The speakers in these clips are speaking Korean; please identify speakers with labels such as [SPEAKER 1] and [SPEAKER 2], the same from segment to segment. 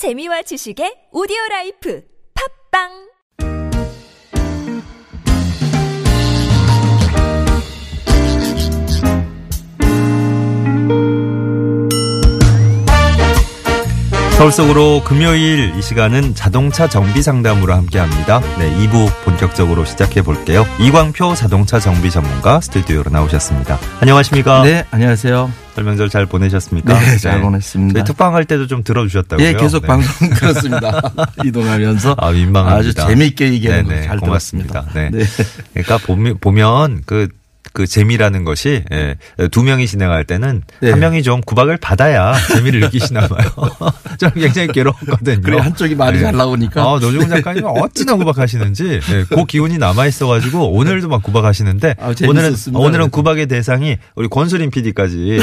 [SPEAKER 1] 재미와 지식의 오디오 라이프 팟빵
[SPEAKER 2] 서울 속으로 금요일 이 시간은 자동차 정비 상담으로 함께 합니다. 네, 2부 본격적으로 시작해 볼게요. 이광표 자동차 정비 전문가 스튜디오로 나오셨습니다. 안녕하십니까?
[SPEAKER 3] 네, 안녕하세요.
[SPEAKER 2] 설명절 잘 보내셨습니까?
[SPEAKER 3] 네, 잘 보냈습니다.
[SPEAKER 2] 저희 특방할 때도 좀 들어주셨다고요?
[SPEAKER 3] 예, 계속
[SPEAKER 2] 네.
[SPEAKER 3] 방송 들었습니다. 이동하면서
[SPEAKER 2] 아, 민망합니다.
[SPEAKER 3] 아주 재미있게 얘기하는
[SPEAKER 2] 네네,
[SPEAKER 3] 거잘
[SPEAKER 2] 고맙습니다.
[SPEAKER 3] 들었습니다.
[SPEAKER 2] 네. 그러니까 보면, 보면 그, 그 재미라는 것이 예, 두 명이 진행할 때는
[SPEAKER 3] 네.
[SPEAKER 2] 한 명이 좀 구박을 받아야 재미를 느끼시나 봐요. 저는 굉장히 괴로웠거든요.
[SPEAKER 3] 그래 한쪽이 말이
[SPEAKER 2] 네.
[SPEAKER 3] 잘 나오니까
[SPEAKER 2] 아, 노중훈 작가님 어찌나 구박하시는지 예, 그 기운이 남아 있어가지고 오늘도 막 구박하시는데
[SPEAKER 3] 아,
[SPEAKER 2] 오늘은
[SPEAKER 3] 재밌었습니다.
[SPEAKER 2] 오늘은. 구박의 대상이 우리 권수림 PD까지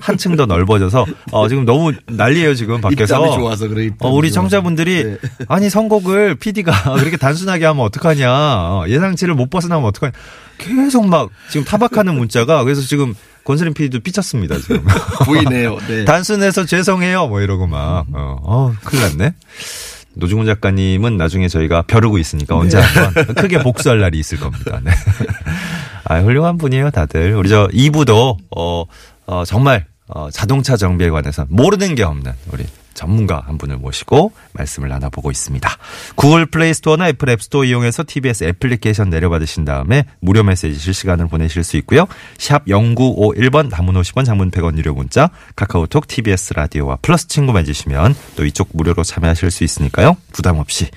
[SPEAKER 2] 한층 더 넓어져서 어, 지금 너무 난리예요 지금 밖에서.
[SPEAKER 3] 입담이 좋아서 그래.
[SPEAKER 2] 어, 우리. 청자분들이
[SPEAKER 3] 네.
[SPEAKER 2] 아니 선곡을 PD가 그렇게 단순하게 하면 어떡하냐 어, 예상치를 못 벗어나면 어떡하냐 계속 막 지금 타박하는 문자가 그래서 지금 권수림 PD도 삐쳤습니다 지금
[SPEAKER 3] 보이네요. 네.
[SPEAKER 2] 단순해서 죄송해요 뭐 이러고 막 어, 어 큰일 났네 노중훈 작가님은 나중에 저희가 벼르고 있으니까 언제
[SPEAKER 3] 네.
[SPEAKER 2] 한번 크게 복수할 날이 있을 겁니다 네. 아 훌륭한 분이에요 다들 우리 저 2부도 어, 어 정말 어, 자동차 정비에 관해서 모르는 게 없는 우리 전문가 한 분을 모시고 말씀을 나눠보고 있습니다. 구글 플레이 스토어나 애플 앱스토어 이용해서 TBS 애플리케이션 내려받으신 다음에 무료 메시지 실시간으로 보내실 수 있고요. 샵 0951번 단문 50원 장문 100원 유료 문자 카카오톡 TBS 라디오와 플러스 친구 맺으시면 또 이쪽 무료로 참여하실 수 있으니까요. 부담 없이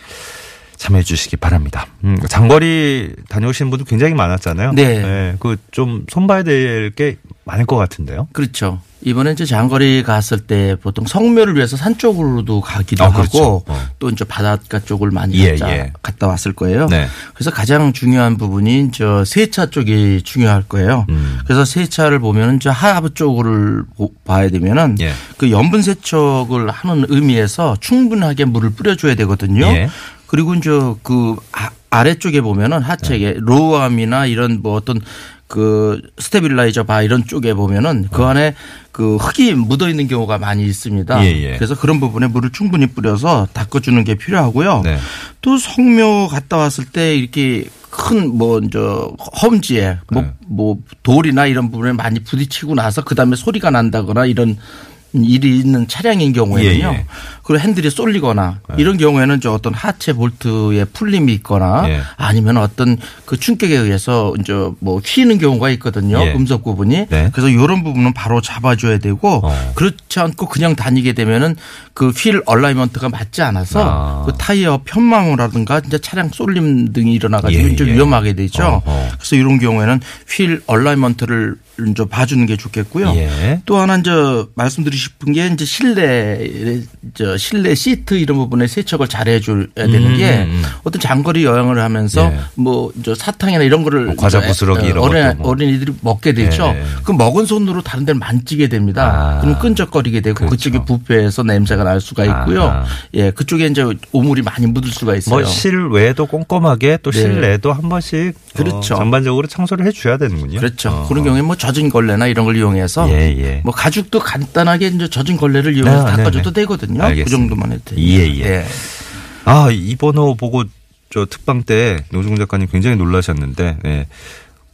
[SPEAKER 2] 참여해 주시기 바랍니다. 음, 장거리 다녀오신 분도 굉장히 많았잖아요.
[SPEAKER 3] 네.
[SPEAKER 2] 그좀 손봐야 될 게 많을 것 같은데요.
[SPEAKER 3] 그렇죠. 이번에 이제 장거리 갔을 때 보통 성묘를 위해서 산 쪽으로도 가기도
[SPEAKER 2] 아, 그렇죠.
[SPEAKER 3] 하고
[SPEAKER 2] 어.
[SPEAKER 3] 또 이제 바닷가 쪽을 많이
[SPEAKER 2] 예,
[SPEAKER 3] 갔다,
[SPEAKER 2] 예.
[SPEAKER 3] 갔다 왔을 거예요.
[SPEAKER 2] 네.
[SPEAKER 3] 그래서 가장 중요한 부분이 저 세차 쪽이 중요할 거예요.
[SPEAKER 2] 음.
[SPEAKER 3] 그래서 세차를 보면은 저 하부 쪽을 보- 봐야 되면은
[SPEAKER 2] 예.
[SPEAKER 3] 그 염분 세척을 하는 의미에서 충분하게 물을 뿌려줘야 되거든요.
[SPEAKER 2] 예.
[SPEAKER 3] 그리고 이제 그 아, 아래쪽에 보면은 하체에
[SPEAKER 2] 네.
[SPEAKER 3] 로우암이나 이런 뭐 어떤 그 stabilizer bar 이런 쪽에 보면은 그 안에 그 흙이 묻어 있는 경우가 많이 있습니다.
[SPEAKER 2] 어. 예, 예.
[SPEAKER 3] 그래서 그런 부분에 물을 충분히 뿌려서 닦아주는 게 필요하고요.
[SPEAKER 2] 네.
[SPEAKER 3] 또 성묘 갔다 왔을 때 이렇게 큰뭐저 험지에 뭐,
[SPEAKER 2] 네.
[SPEAKER 3] 뭐 돌이나 이런 부분에 많이 부딪히고 나서 그 다음에 소리가 난다거나 이런 일이 있는 차량인 경우에는요.
[SPEAKER 2] 예, 예.
[SPEAKER 3] 그리고 핸들이 쏠리거나 이런 경우에는 저 어떤 하체 볼트에 풀림이 있거나
[SPEAKER 2] 예.
[SPEAKER 3] 아니면 어떤 그 충격에 의해서 이제 뭐 휘는 경우가 있거든요.
[SPEAKER 2] 예.
[SPEAKER 3] 음속 부분이.
[SPEAKER 2] 네.
[SPEAKER 3] 그래서 이런 부분은 바로 잡아줘야 되고
[SPEAKER 2] 어.
[SPEAKER 3] 그렇지 않고 그냥 다니게 되면은 그 wheel alignment가 맞지 않아서
[SPEAKER 2] 아.
[SPEAKER 3] 그 타이어 편마모라든가 이제 차량 쏠림 등이 일어나가지고
[SPEAKER 2] 예,
[SPEAKER 3] 좀
[SPEAKER 2] 예.
[SPEAKER 3] 위험하게 되죠.
[SPEAKER 2] 어허.
[SPEAKER 3] 그래서 이런 경우에는 wheel alignment를 이제 봐주는 게 좋겠고요.
[SPEAKER 2] 예.
[SPEAKER 3] 또 하나 이제 말씀드리고 싶은 게 이제 실내 저 실내 시트 이런 부분에 세척을 잘 해 줘야 되는
[SPEAKER 2] 음,
[SPEAKER 3] 게
[SPEAKER 2] 음.
[SPEAKER 3] 어떤 장거리 여행을 하면서
[SPEAKER 2] 예.
[SPEAKER 3] 뭐 이제 사탕이나 이런 거를
[SPEAKER 2] 뭐 과자 부스러기 이런
[SPEAKER 3] 어린,
[SPEAKER 2] 뭐.
[SPEAKER 3] 어린이들이 먹게 되죠.
[SPEAKER 2] 예.
[SPEAKER 3] 그 먹은 손으로 다른 데를 만지게 됩니다.
[SPEAKER 2] 아.
[SPEAKER 3] 그럼 끈적거리게 되고
[SPEAKER 2] 그렇죠.
[SPEAKER 3] 그쪽에 부패해서 냄새가 날 수가 있고요.
[SPEAKER 2] 아하.
[SPEAKER 3] 예, 그쪽에 이제 오물이 많이 묻을 수가 있어요.
[SPEAKER 2] 뭐 실외도 꼼꼼하게 또
[SPEAKER 3] 네.
[SPEAKER 2] 실내도 한 번씩
[SPEAKER 3] 그렇죠.
[SPEAKER 2] 어, 전반적으로 청소를 해줘야 되는군요.
[SPEAKER 3] 그렇죠.
[SPEAKER 2] 어.
[SPEAKER 3] 그런 경우에 뭐 젖은 걸레나 이런 걸 이용해서
[SPEAKER 2] 예, 예.
[SPEAKER 3] 뭐 가죽도 간단하게 이제 젖은 걸레를 이용해서
[SPEAKER 2] 네,
[SPEAKER 3] 닦아줘도
[SPEAKER 2] 네, 네.
[SPEAKER 3] 되거든요.
[SPEAKER 2] 알겠습니다.
[SPEAKER 3] 그 정도만 해도 돼요.
[SPEAKER 2] 예, 예. 아, 이 번호 보고 저 특방 때 노중훈 작가님 굉장히 놀라셨는데, 예.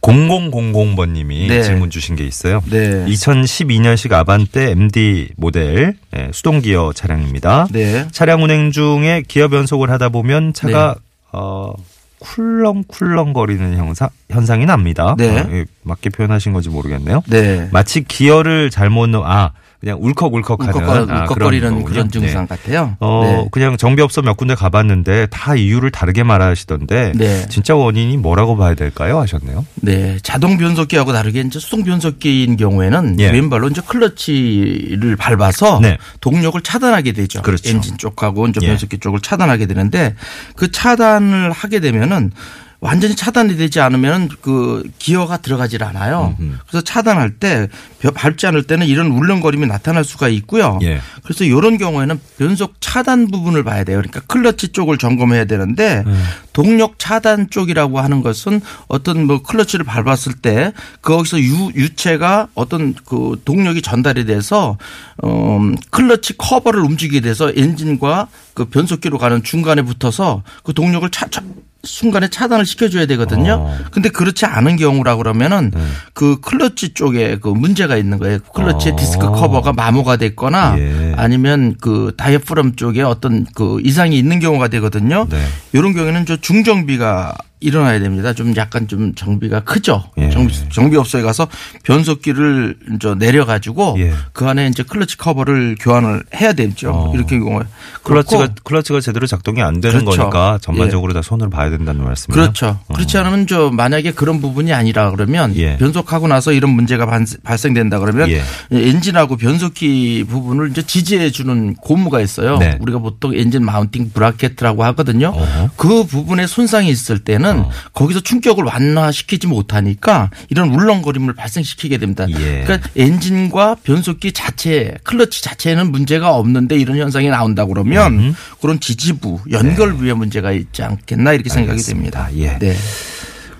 [SPEAKER 2] 0000번님이
[SPEAKER 3] 네.
[SPEAKER 2] 질문 주신 게 있어요.
[SPEAKER 3] 네.
[SPEAKER 2] 2012년식 아반떼 MD 모델 예, 수동 기어 차량입니다.
[SPEAKER 3] 네.
[SPEAKER 2] 차량 운행 중에 기어 변속을 하다 보면 차가 어 쿨렁쿨렁 거리는 현상 현상이 납니다.
[SPEAKER 3] 네.
[SPEAKER 2] 어, 예, 맞게 표현하신 건지 모르겠네요.
[SPEAKER 3] 네.
[SPEAKER 2] 마치 기어를 잘못 넣, 아, 그냥 울컥울컥하는
[SPEAKER 3] 울컥거,
[SPEAKER 2] 아,
[SPEAKER 3] 울컥거리는
[SPEAKER 2] 그런,
[SPEAKER 3] 그런. 증상
[SPEAKER 2] 네.
[SPEAKER 3] 같아요.
[SPEAKER 2] 어,
[SPEAKER 3] 네.
[SPEAKER 2] 그냥 정비업소 몇 군데 가봤는데 다 이유를 다르게 말하시던데
[SPEAKER 3] 네.
[SPEAKER 2] 진짜 원인이 뭐라고 봐야 될까요? 하셨네요.
[SPEAKER 3] 네. 자동 변속기하고 다르게 이제 수동 변속기인 경우에는
[SPEAKER 2] 예.
[SPEAKER 3] 왼발로 이제 클러치를 밟아서
[SPEAKER 2] 네.
[SPEAKER 3] 동력을 차단하게 되죠.
[SPEAKER 2] 그렇죠.
[SPEAKER 3] 엔진 쪽하고 이제
[SPEAKER 2] 예.
[SPEAKER 3] 변속기 쪽을 차단하게 되는데 그 차단을 하게 되면은 완전히 차단이 되지 않으면 그 기어가 들어가질 않아요.
[SPEAKER 2] 음흠.
[SPEAKER 3] 그래서 차단할 때 벼- 밟지 않을 때는 이런 울렁거림이 나타날 수가 있고요.
[SPEAKER 2] 예.
[SPEAKER 3] 그래서 이런 경우에는 변속 차단 부분을 봐야 돼요. 그러니까 클러치 쪽을 점검해야 되는데
[SPEAKER 2] 음.
[SPEAKER 3] 동력 차단 쪽이라고 하는 것은 어떤 뭐 클러치를 밟았을 때 거기서 유, 유체가 어떤 그 동력이 전달이 돼서 어 클러치 커버를 움직이게 돼서 엔진과 그 변속기로 가는 중간에 붙어서 그 동력을 차, 차 순간에 차단을 시켜줘야 되거든요.
[SPEAKER 2] 어.
[SPEAKER 3] 근데 그렇지 않은 경우라 그러면은
[SPEAKER 2] 네.
[SPEAKER 3] 그 클러치 쪽에 그 문제가 있는 거예요. 클러치
[SPEAKER 2] 어.
[SPEAKER 3] 디스크 커버가 마모가 됐거나
[SPEAKER 2] 예.
[SPEAKER 3] 아니면 그 다이어프램 쪽에 어떤 그 이상이 있는 경우가 되거든요.
[SPEAKER 2] 네.
[SPEAKER 3] 이런 경우에는 저 중정비가 일어나야 됩니다. 좀 약간 좀 정비가 크죠.
[SPEAKER 2] 예.
[SPEAKER 3] 정, 정비업소에 가서 변속기를 저 내려가지고
[SPEAKER 2] 예.
[SPEAKER 3] 그 안에 이제 클러치 커버를 교환을 해야 되죠.
[SPEAKER 2] 어.
[SPEAKER 3] 이렇게 경우에
[SPEAKER 2] 클러치가 클러치가 제대로 작동이 안 되는
[SPEAKER 3] 그렇죠.
[SPEAKER 2] 거니까 전반적으로 다 손으로 봐야 된다는 말씀이에요.
[SPEAKER 3] 그렇죠. 그렇지 않으면 저 만약에 그런 부분이 아니라 그러면
[SPEAKER 2] 예.
[SPEAKER 3] 변속하고 나서 이런 문제가 반- 발생된다 그러면
[SPEAKER 2] 예.
[SPEAKER 3] 엔진하고 변속기 부분을 이제 지지해 주는 고무가 있어요.
[SPEAKER 2] 네.
[SPEAKER 3] 우리가 보통 엔진 mounting bracket이라고 하거든요.
[SPEAKER 2] 어허.
[SPEAKER 3] 그 부분에 손상이 있을 때는
[SPEAKER 2] 어.
[SPEAKER 3] 거기서 충격을 완화시키지 못하니까 이런 울렁거림을 발생시키게 됩니다.
[SPEAKER 2] 예.
[SPEAKER 3] 그러니까 엔진과 변속기 자체, 클러치 자체에는 문제가 없는데 이런 현상이 나온다 그러면
[SPEAKER 2] 음.
[SPEAKER 3] 그런 지지부, 연결부에 문제가 있지 않겠나 이렇게 생각이
[SPEAKER 2] 알겠습니다.
[SPEAKER 3] 됩니다.
[SPEAKER 2] 예.
[SPEAKER 3] 네.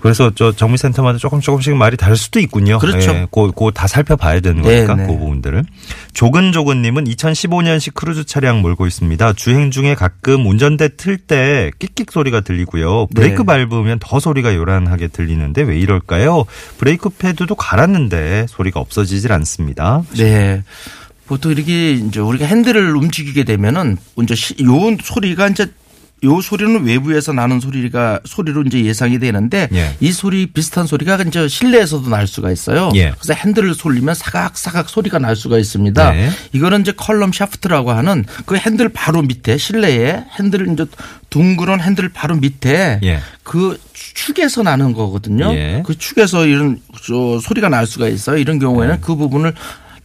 [SPEAKER 2] 그래서 저 정비센터마다 조금 조금씩 말이 다를 수도 있군요.
[SPEAKER 3] 그렇죠.
[SPEAKER 2] 예, 그다 살펴봐야 되는
[SPEAKER 3] 네,
[SPEAKER 2] 거니까
[SPEAKER 3] 네.
[SPEAKER 2] 그 부분들을. 조근조근님은 2015년식 크루즈 차량 몰고 있습니다. 주행 중에 가끔 운전대 틀 때 끽끽 소리가 들리고요. 브레이크
[SPEAKER 3] 네.
[SPEAKER 2] 밟으면 더 소리가 요란하게 들리는데 왜 이럴까요? 브레이크 패드도 갈았는데 소리가 없어지질 않습니다.
[SPEAKER 3] 네. 보통 이렇게 이제 우리가 핸들을 움직이게 되면은 이제 시- 요 소리가 이제 요 소리는 외부에서 나는 소리가 소리로 이제 예상이 되는데
[SPEAKER 2] 예.
[SPEAKER 3] 이 소리 비슷한 소리가 이제 실내에서도 날 수가 있어요.
[SPEAKER 2] 예.
[SPEAKER 3] 그래서 핸들을 돌리면 사각사각 소리가 날 수가 있습니다.
[SPEAKER 2] 네.
[SPEAKER 3] 이거는 이제 column shaft라고 하는 그 핸들 바로 밑에 실내에 핸들 이제 둥그런 핸들 바로 밑에
[SPEAKER 2] 예.
[SPEAKER 3] 그 축에서 나는 거거든요.
[SPEAKER 2] 예.
[SPEAKER 3] 그 축에서 이런 저 소리가 날 수가 있어요. 이런 경우에는
[SPEAKER 2] 네.
[SPEAKER 3] 그 부분을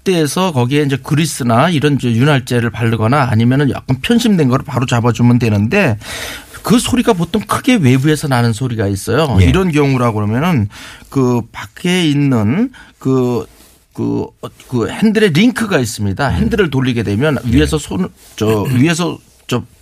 [SPEAKER 3] 떼서 거기에 이제 그리스나 이런 저 윤활제를 바르거나 아니면은 약간 편심된 거를 바로 잡아주면 되는데 그 소리가 보통 크게 외부에서 나는 소리가 있어요.
[SPEAKER 2] 예.
[SPEAKER 3] 이런 경우라 그러면은 그 밖에 있는 그 그, 어, 그 핸들에 링크가 있습니다. 핸들을 돌리게 되면 위에서 손, 저, 위에서 저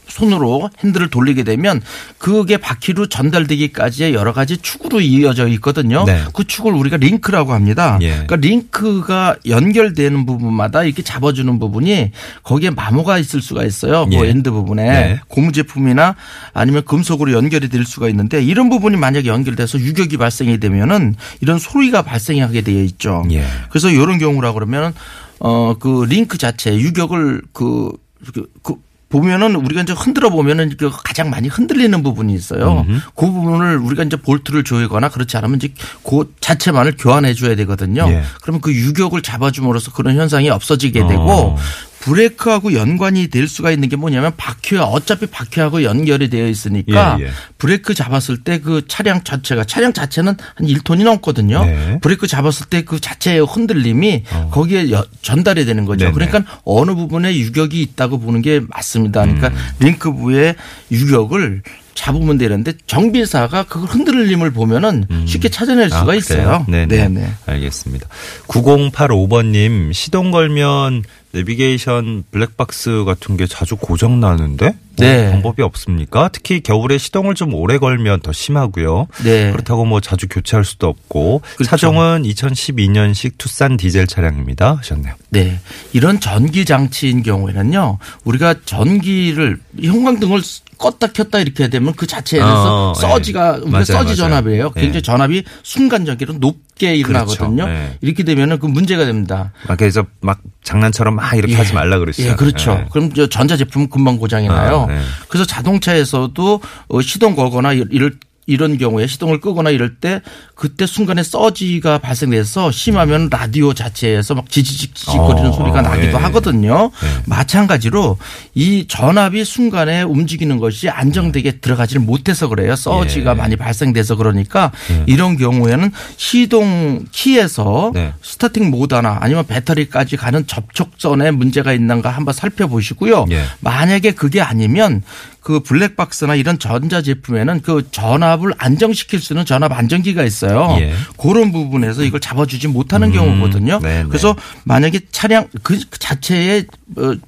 [SPEAKER 3] 손으로 핸들을 돌리게 되면 그게 바퀴로 전달되기까지의 여러 가지 축으로 이어져 있거든요.
[SPEAKER 2] 네.
[SPEAKER 3] 그 축을 우리가 링크라고 합니다.
[SPEAKER 2] 예.
[SPEAKER 3] 그러니까 링크가 연결되는 부분마다 이렇게 잡아주는 부분이 거기에 마모가 있을 수가 있어요. 그
[SPEAKER 2] 예.
[SPEAKER 3] end 부분에
[SPEAKER 2] 네.
[SPEAKER 3] 고무 제품이나 아니면 금속으로 연결이 될 수가 있는데 이런 부분이 만약에 연결돼서 유격이 발생이 되면은 이런 소리가 발생하게 되어 있죠.
[SPEAKER 2] 예.
[SPEAKER 3] 그래서 이런 경우라 그러면 어그 링크 자체 유격을 그, 그, 그 보면은 우리가 이제 흔들어 보면은 그 가장 많이 흔들리는 부분이 있어요. 그 부분을 우리가 이제 볼트를 조이거나 그렇지 않으면 이제 그 자체만을 교환해 줘야 되거든요.
[SPEAKER 2] 예.
[SPEAKER 3] 그러면 그 유격을 잡아줌으로써 그런 현상이 없어지게
[SPEAKER 2] 어.
[SPEAKER 3] 되고 브레이크하고 연관이 될 수가 있는 게 뭐냐면 바퀴와 어차피 바퀴하고 연결이 되어 있으니까
[SPEAKER 2] 예, 예.
[SPEAKER 3] 브레이크 잡았을 때 그 차량 자체가 차량 자체는 한 1톤이 넘거든요.
[SPEAKER 2] 네.
[SPEAKER 3] 브레이크 잡았을 때 그 자체의 흔들림이 거기에 여- 전달이 되는 거죠.
[SPEAKER 2] 어. 네네.
[SPEAKER 3] 그러니까 어느 부분에 유격이 있다고 보는 게 맞습니다. 그러니까
[SPEAKER 2] 음.
[SPEAKER 3] 링크 부의 유격을 잡으면 되는데 정비사가 그걸 흔들림을 보면은 쉽게 찾아낼 수가
[SPEAKER 2] 아?
[SPEAKER 3] 있어요.
[SPEAKER 2] 네네.
[SPEAKER 3] 네네.
[SPEAKER 2] 알겠습니다. 9085번님, 시동 걸면 내비게이션 블랙박스 같은 게 자주 고장 나는데 뭐
[SPEAKER 3] 네.
[SPEAKER 2] 방법이 없습니까? 특히 겨울에 시동을 좀 오래 걸면 더 심하고요.
[SPEAKER 3] 네.
[SPEAKER 2] 그렇다고 뭐 자주 교체할 수도 없고
[SPEAKER 3] 그렇죠.
[SPEAKER 2] 차종은 2012년식 투싼 디젤 차량입니다. 하셨네요.
[SPEAKER 3] 네. 이런 전기 장치인 경우에는요. 우리가 전기를 형광등을 껐다 켰다 이렇게 되면 그 자체에서
[SPEAKER 2] 어,
[SPEAKER 3] 서지가
[SPEAKER 2] 예.
[SPEAKER 3] 우리가
[SPEAKER 2] 맞아요,
[SPEAKER 3] 서지
[SPEAKER 2] 맞아요.
[SPEAKER 3] 전압이에요.
[SPEAKER 2] 예.
[SPEAKER 3] 굉장히 전압이 순간적으로 높게 일어나거든요.
[SPEAKER 2] 그렇죠. 예.
[SPEAKER 3] 이렇게 되면은 그 문제가 됩니다.
[SPEAKER 2] 막 그래서 막 장난처럼 막 이렇게
[SPEAKER 3] 예.
[SPEAKER 2] 하지 말라 그러시죠.
[SPEAKER 3] 예, 그렇죠. 그럼 저 전자 제품은 금방 고장이 나요.
[SPEAKER 2] 아, 네.
[SPEAKER 3] 그래서 자동차에서도 어, 시동 거거나 이럴 이런 경우에 시동을 끄거나 이럴 때 그때 순간에 서지가 발생돼서 심하면 라디오 자체에서 막 지지직거리는
[SPEAKER 2] 어,
[SPEAKER 3] 소리가 나기도
[SPEAKER 2] 예.
[SPEAKER 3] 하거든요.
[SPEAKER 2] 네.
[SPEAKER 3] 마찬가지로 이 전압이 순간에 움직이는 것이 안정되게 들어가지를 못해서 그래요. 서지가
[SPEAKER 2] 예.
[SPEAKER 3] 많이 발생돼서 그러니까 이런 경우에는 시동 키에서
[SPEAKER 2] 네.
[SPEAKER 3] 스타팅 모드나 아니면 배터리까지 가는 접촉선에 문제가 있는가 한번 살펴보시고요.
[SPEAKER 2] 예.
[SPEAKER 3] 만약에 그게 아니면 그 블랙박스나 이런 전자 제품에는 그 전압을 안정시킬 수 있는 전압 안정기가 있어요.
[SPEAKER 2] 예.
[SPEAKER 3] 그런 부분에서 이걸 잡아주지 못하는 경우거든요.
[SPEAKER 2] 네, 네.
[SPEAKER 3] 그래서 만약에 차량 그 자체에 어,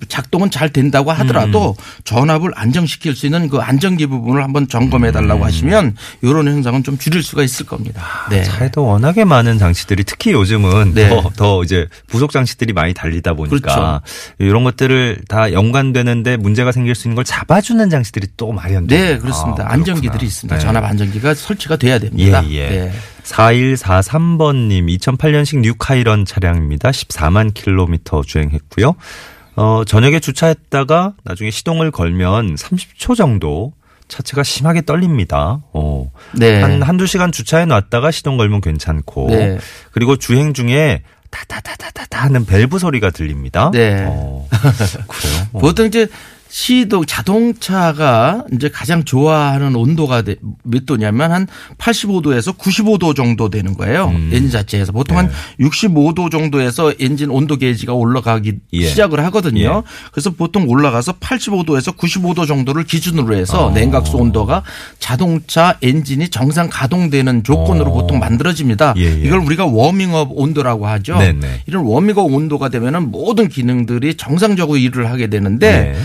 [SPEAKER 3] 작동은 잘 된다고 하더라도
[SPEAKER 2] 음.
[SPEAKER 3] 전압을 안정시킬 수 있는 그 안정기 부분을 한번 점검해 달라고
[SPEAKER 2] 음.
[SPEAKER 3] 하시면 이런 현상은 좀 줄일 수가 있을 겁니다. 네.
[SPEAKER 2] 차에도 워낙에 많은 장치들이 특히 요즘은
[SPEAKER 3] 네.
[SPEAKER 2] 더, 더 이제 부속 장치들이 많이 달리다 보니까
[SPEAKER 3] 그렇죠.
[SPEAKER 2] 이런 것들을 다 연관되는데 문제가 생길 수 있는 걸 잡아주는 장치들이 또 마련돼요.
[SPEAKER 3] 네, 그렇습니다.
[SPEAKER 2] 아,
[SPEAKER 3] 안정기들이. 있습니다.
[SPEAKER 2] 네.
[SPEAKER 3] 전압 안정기가 설치가 돼야 됩니다.
[SPEAKER 2] 예, 예.
[SPEAKER 3] 네.
[SPEAKER 2] 4143번님 2008년식 뉴카이런 차량입니다. 14만 킬로미터 주행했고요. 어, 저녁에 주차했다가 나중에 시동을 걸면 30초 정도 차체가 심하게 떨립니다. 어.
[SPEAKER 3] 네.
[SPEAKER 2] 한, 한두 시간 주차해 놨다가 시동 걸면 괜찮고.
[SPEAKER 3] 네.
[SPEAKER 2] 그리고 주행 중에 타타타타타타 하는 밸브 소리가 들립니다.
[SPEAKER 3] 네.
[SPEAKER 2] 어, 그래요? 어.
[SPEAKER 3] 보통 이제 시동 자동차가 이제 가장 좋아하는 온도가 돼- 몇 도냐면 한 85도에서 95도 정도 되는 거예요.
[SPEAKER 2] 음.
[SPEAKER 3] 엔진 자체에서 보통 한 65도 정도에서 엔진 온도 게이지가 올라가기
[SPEAKER 2] 예.
[SPEAKER 3] 시작을 하거든요.
[SPEAKER 2] 예.
[SPEAKER 3] 그래서 보통 올라가서 85도에서 95도 정도를 기준으로 해서
[SPEAKER 2] 어.
[SPEAKER 3] 냉각수 온도가 자동차 엔진이 정상 가동되는 조건으로
[SPEAKER 2] 어.
[SPEAKER 3] 보통 만들어집니다.
[SPEAKER 2] 예, 예.
[SPEAKER 3] 이걸 우리가 워밍업 온도라고 하죠.
[SPEAKER 2] 네네.
[SPEAKER 3] 이런 워밍업 온도가 되면은 모든 기능들이 정상적으로 일을 하게 되는데
[SPEAKER 2] 네.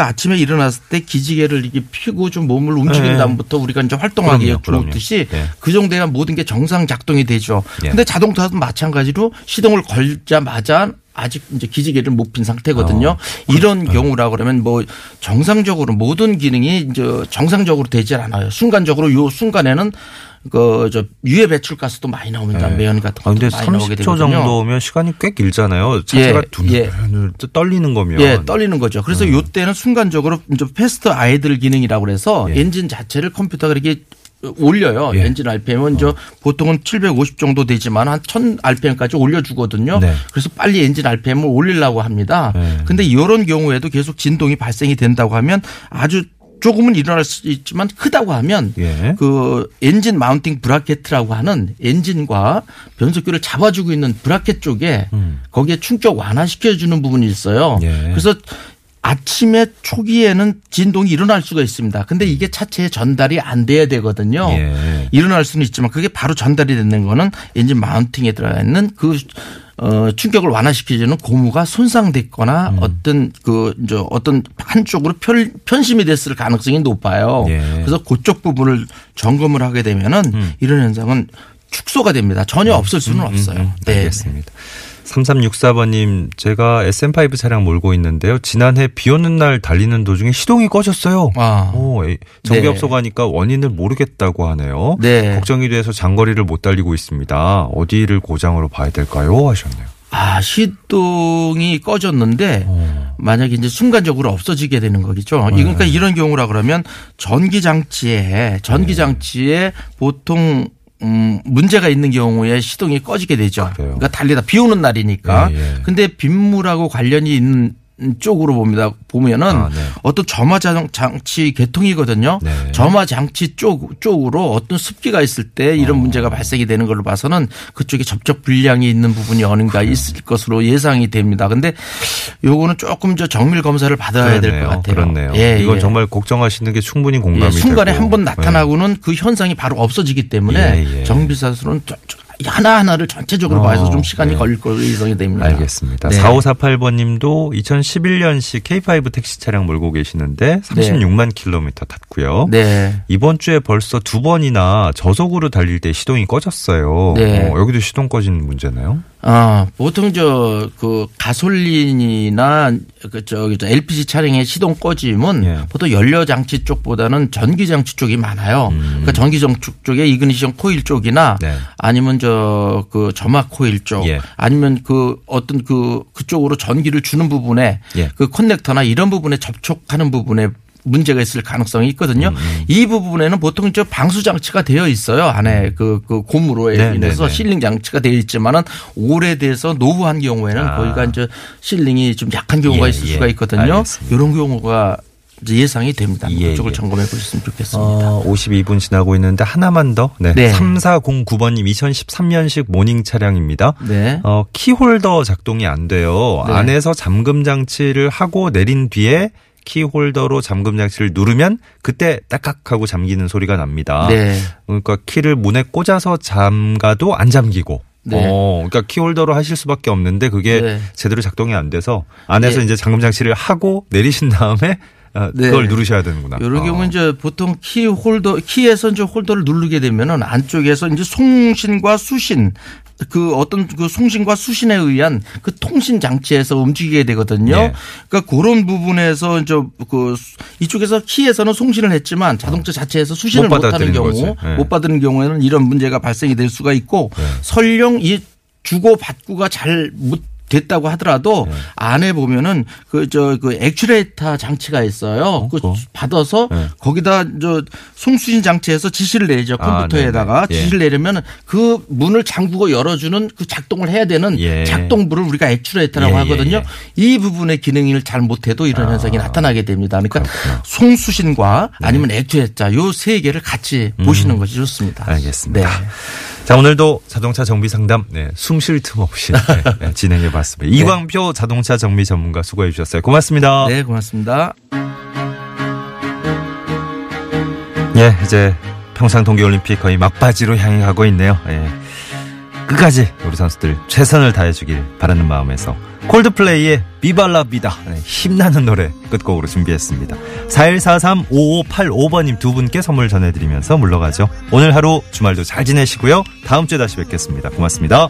[SPEAKER 3] 우리가 아침에 일어났을 때 기지개를 이렇게 펴고 좀 몸을 움직인
[SPEAKER 2] 네.
[SPEAKER 3] 다음부터 우리가 이제 활동하기에. 좋듯이
[SPEAKER 2] 네.
[SPEAKER 3] 그 정도야 모든 게 정상 작동이 되죠.
[SPEAKER 2] 예.
[SPEAKER 3] 근데 자동차도 마찬가지로 시동을 걸자마자 아직 이제 기지개를 못 핀 상태거든요.
[SPEAKER 2] 어,
[SPEAKER 3] 이런 경우라 그러면 뭐 정상적으로 모든 기능이 이제 정상적으로 되질 않아요. 순간적으로 요 순간에는 그저 유해 배출 가스도 많이 나옵니다.
[SPEAKER 2] 네.
[SPEAKER 3] 매연 같은
[SPEAKER 2] 아,
[SPEAKER 3] 것도
[SPEAKER 2] 근데
[SPEAKER 3] 많이 나오게
[SPEAKER 2] 30초
[SPEAKER 3] 되거든요.
[SPEAKER 2] 정도면 시간이 꽤 길잖아요. 차체가
[SPEAKER 3] 예,
[SPEAKER 2] 두눈
[SPEAKER 3] 예.
[SPEAKER 2] 떨리는 거면.
[SPEAKER 3] 예, 떨리는 거죠. 그래서
[SPEAKER 2] 음.
[SPEAKER 3] 요때는 순간적으로 이제 fast idle 기능이라고 그래서
[SPEAKER 2] 예.
[SPEAKER 3] 엔진 자체를 컴퓨터가 이렇게 올려요.
[SPEAKER 2] 예.
[SPEAKER 3] 엔진 RPM은 저 보통은 750 정도 되지만 한 1000 RPM까지 올려주거든요.
[SPEAKER 2] 네.
[SPEAKER 3] 그래서 빨리 엔진 RPM을 올리려고 합니다.
[SPEAKER 2] 네.
[SPEAKER 3] 근데 이런 경우에도 계속 진동이 발생이 된다고 하면 아주 조금은 일어날 수 있지만 크다고 하면
[SPEAKER 2] 예.
[SPEAKER 3] 그 엔진 mounting bracket이라고 하는 엔진과 변속기를 잡아주고 있는 bracket 쪽에
[SPEAKER 2] 음.
[SPEAKER 3] 거기에 충격 완화시켜 주는 부분이 있어요.
[SPEAKER 2] 예.
[SPEAKER 3] 그래서 아침에 초기에는 진동이 일어날 수가 있습니다. 근데 이게 차체에 전달이 안 돼야 되거든요.
[SPEAKER 2] 예.
[SPEAKER 3] 일어날 수는 있지만 그게 바로 전달이 되는 거는 엔진 mounting에 들어가 있는 그 어, 충격을 완화시켜주는 고무가 손상됐거나
[SPEAKER 2] 음.
[SPEAKER 3] 어떤 그, 이제 어떤 한쪽으로 편, 편심이 됐을 가능성이 높아요.
[SPEAKER 2] 예.
[SPEAKER 3] 그래서 그쪽 부분을 점검을 하게 되면은
[SPEAKER 2] 음.
[SPEAKER 3] 이런 현상은 축소가 됩니다. 전혀 없을 수는 없어요.
[SPEAKER 2] 음,
[SPEAKER 3] 네.
[SPEAKER 2] 알겠습니다. 3364번님, 제가 SM5 차량 몰고 있는데요. 지난해 비 오는 날 달리는 도중에 시동이 꺼졌어요.
[SPEAKER 3] 아.
[SPEAKER 2] 오, 에, 정비업소 가니까 원인을 모르겠다고 하네요.
[SPEAKER 3] 네.
[SPEAKER 2] 걱정이 돼서 장거리를 못 달리고 있습니다. 어디를 고장으로 봐야 될까요? 하셨네요.
[SPEAKER 3] 아, 시동이 꺼졌는데
[SPEAKER 2] 어.
[SPEAKER 3] 만약에 이제 순간적으로 없어지게 되는 거겠죠.
[SPEAKER 2] 네.
[SPEAKER 3] 그러니까 이런 경우라 그러면 전기 장치에
[SPEAKER 2] 네.
[SPEAKER 3] 전기 장치에 보통 음, 문제가 있는 경우에 시동이 꺼지게 되죠.
[SPEAKER 2] 그래요.
[SPEAKER 3] 그러니까 달리다 비 오는 날이니까.
[SPEAKER 2] 예, 예.
[SPEAKER 3] 근데 빗물하고 관련이 있는 쪽으로 봅니다. 보면은
[SPEAKER 2] 아, 네.
[SPEAKER 3] 어떤 점화 장- 장치 계통이거든요.
[SPEAKER 2] 네.
[SPEAKER 3] 점화 장치 쪽 쪽으로 어떤 습기가 있을 때 이런
[SPEAKER 2] 어.
[SPEAKER 3] 문제가 발생이 되는 걸로 봐서는 그쪽에 접촉 불량이 있는 부분이 어딘가 있을 것으로 예상이 됩니다. 근데 요거는 조금 저 정밀 검사를 받아야 될 것. 같아요.
[SPEAKER 2] 그렇네요.
[SPEAKER 3] 예,
[SPEAKER 2] 이건
[SPEAKER 3] 예.
[SPEAKER 2] 정말 걱정하시는 게 충분히 공감이
[SPEAKER 3] 예, 순간에
[SPEAKER 2] 되고.
[SPEAKER 3] 한번 나타나고는 그 현상이 바로 없어지기 때문에
[SPEAKER 2] 예, 예.
[SPEAKER 3] 정비사수는 하나하나를 전체적으로
[SPEAKER 2] 어,
[SPEAKER 3] 봐서 좀 시간이
[SPEAKER 2] 네.
[SPEAKER 3] 걸릴 걸로 예상이 됩니다.
[SPEAKER 2] 알겠습니다.
[SPEAKER 3] 네.
[SPEAKER 2] 4548번 님도 2011년식 K5 택시 차량 몰고 계시는데 36만 킬로미터 탔고요.
[SPEAKER 3] 네.
[SPEAKER 2] 이번 주에 벌써 두 번이나 저속으로 달릴 때 시동이 꺼졌어요.
[SPEAKER 3] 네.
[SPEAKER 2] 어, 여기도 시동 꺼진 문제나요?
[SPEAKER 3] 아, 보통 저, 그, 가솔린이나, 그, 저기, 저 LPG 차량의 시동 꺼짐은
[SPEAKER 2] 예.
[SPEAKER 3] 보통 연료 장치 쪽보다는 전기 장치 쪽이 많아요.
[SPEAKER 2] 음.
[SPEAKER 3] 그러니까 전기 장치 쪽에 이그니션 코일 쪽이나
[SPEAKER 2] 네.
[SPEAKER 3] 아니면 저, 그 점화 코일 쪽
[SPEAKER 2] 예.
[SPEAKER 3] 아니면 그 어떤 그, 그쪽으로 전기를 주는 부분에
[SPEAKER 2] 예.
[SPEAKER 3] 그 커넥터나 이런 부분에 접촉하는 부분에 문제가 있을 가능성이 있거든요.
[SPEAKER 2] 음,
[SPEAKER 3] 이 부분에는 보통 저 방수 장치가 되어 있어요. 안에 그, 그 고무로
[SPEAKER 2] 네,
[SPEAKER 3] 인해서
[SPEAKER 2] 네, 네.
[SPEAKER 3] 실링 장치가 되어 있지만은 오래돼서 노후한 경우에는
[SPEAKER 2] 아.
[SPEAKER 3] 거기가 이제 sealing이 좀 약한 경우가
[SPEAKER 2] 예,
[SPEAKER 3] 있을
[SPEAKER 2] 예.
[SPEAKER 3] 수가 있거든요.
[SPEAKER 2] 알겠습니다.
[SPEAKER 3] 이런 경우가 이제 예상이 됩니다.
[SPEAKER 2] 예,
[SPEAKER 3] 그쪽을
[SPEAKER 2] 예.
[SPEAKER 3] 점검해 보셨으면 좋겠습니다.
[SPEAKER 2] 어, 52분 지나고 있는데 하나만 더. 네.
[SPEAKER 3] 네.
[SPEAKER 2] 3409번님 2013년식 모닝 차량입니다.
[SPEAKER 3] 네.
[SPEAKER 2] 어, 키홀더 작동이 안 돼요.
[SPEAKER 3] 네.
[SPEAKER 2] 안에서 잠금 장치를 하고 내린 뒤에 키홀더로 잠금 장치를 누르면 그때 딱딱하고 잠기는 소리가 납니다.
[SPEAKER 3] 네.
[SPEAKER 2] 그러니까 키를 문에 꽂아서 잠가도 안 잠기고
[SPEAKER 3] 네.
[SPEAKER 2] 어, 그러니까 키홀더로 하실 수밖에 없는데 그게
[SPEAKER 3] 네.
[SPEAKER 2] 제대로 작동이 안 돼서 안에서
[SPEAKER 3] 예.
[SPEAKER 2] 이제 잠금 장치를 하고 내리신 다음에 어,
[SPEAKER 3] 네.
[SPEAKER 2] 그걸 누르셔야 되는구나.
[SPEAKER 3] 이런
[SPEAKER 2] 어.
[SPEAKER 3] 경우는 이제 보통 키 홀더, 키에서 이제 홀더를 누르게 되면은 안쪽에서 이제 송신과 수신 그 어떤 그 송신과 수신에 의한 그 통신 장치에서 움직이게 되거든요.
[SPEAKER 2] 예.
[SPEAKER 3] 그러니까 그런 부분에서 이제 그 이쪽에서 키에서는 송신을 했지만 자동차 자체에서 수신을
[SPEAKER 2] 못
[SPEAKER 3] 못 하는
[SPEAKER 2] 받아들이는
[SPEAKER 3] 경우.
[SPEAKER 2] 예.
[SPEAKER 3] 못 받는 경우에는 이런 문제가 발생이 될 수가 있고
[SPEAKER 2] 네.
[SPEAKER 3] 설령 이 주고 받고가 잘 못 됐다고 하더라도
[SPEAKER 2] 네.
[SPEAKER 3] 안에 보면은 그 저그 액츄레이터 장치가 있어요. 그
[SPEAKER 2] 그거?
[SPEAKER 3] 받아서
[SPEAKER 2] 네.
[SPEAKER 3] 거기다 저 송수신 장치에서 지시를 내죠.
[SPEAKER 2] 아,
[SPEAKER 3] 컴퓨터에다가.
[SPEAKER 2] 예.
[SPEAKER 3] 지시를 내려면 그 문을 잠그고 열어주는 그 작동을 해야 되는
[SPEAKER 2] 예.
[SPEAKER 3] 작동부를 우리가 actuator라고
[SPEAKER 2] 예, 예,
[SPEAKER 3] 하거든요.
[SPEAKER 2] 예.
[SPEAKER 3] 이 부분의 기능을 잘 못해도 이런 현상이 나타나게 됩니다. 그러니까
[SPEAKER 2] 그렇구나.
[SPEAKER 3] 송수신과
[SPEAKER 2] 네.
[SPEAKER 3] 아니면 액츄레이터 요 세 개를 같이 보시는 것이 좋습니다.
[SPEAKER 2] 음. 알겠습니다.
[SPEAKER 3] 네.
[SPEAKER 2] 자, 오늘도 자동차 정비 상담, 네, 숨쉴 틈 없이 네, 네, 진행해 봤습니다. 이광표 자동차 정비 전문가 수고해 주셨어요. 고맙습니다.
[SPEAKER 3] 네, 고맙습니다.
[SPEAKER 2] 예, 이제 평창 동계올림픽 거의 막바지로 향해 가고 있네요. 예. 끝까지 우리 선수들 최선을 다해 주길 바라는 마음에서 콜드플레이의 비발라비다 네, 힘나는 노래 끝곡으로 준비했습니다. 41435585번님 두 분께 선물 전해드리면서 물러가죠. 오늘 하루 주말도 잘 지내시고요. 다음 주에 다시 뵙겠습니다. 고맙습니다.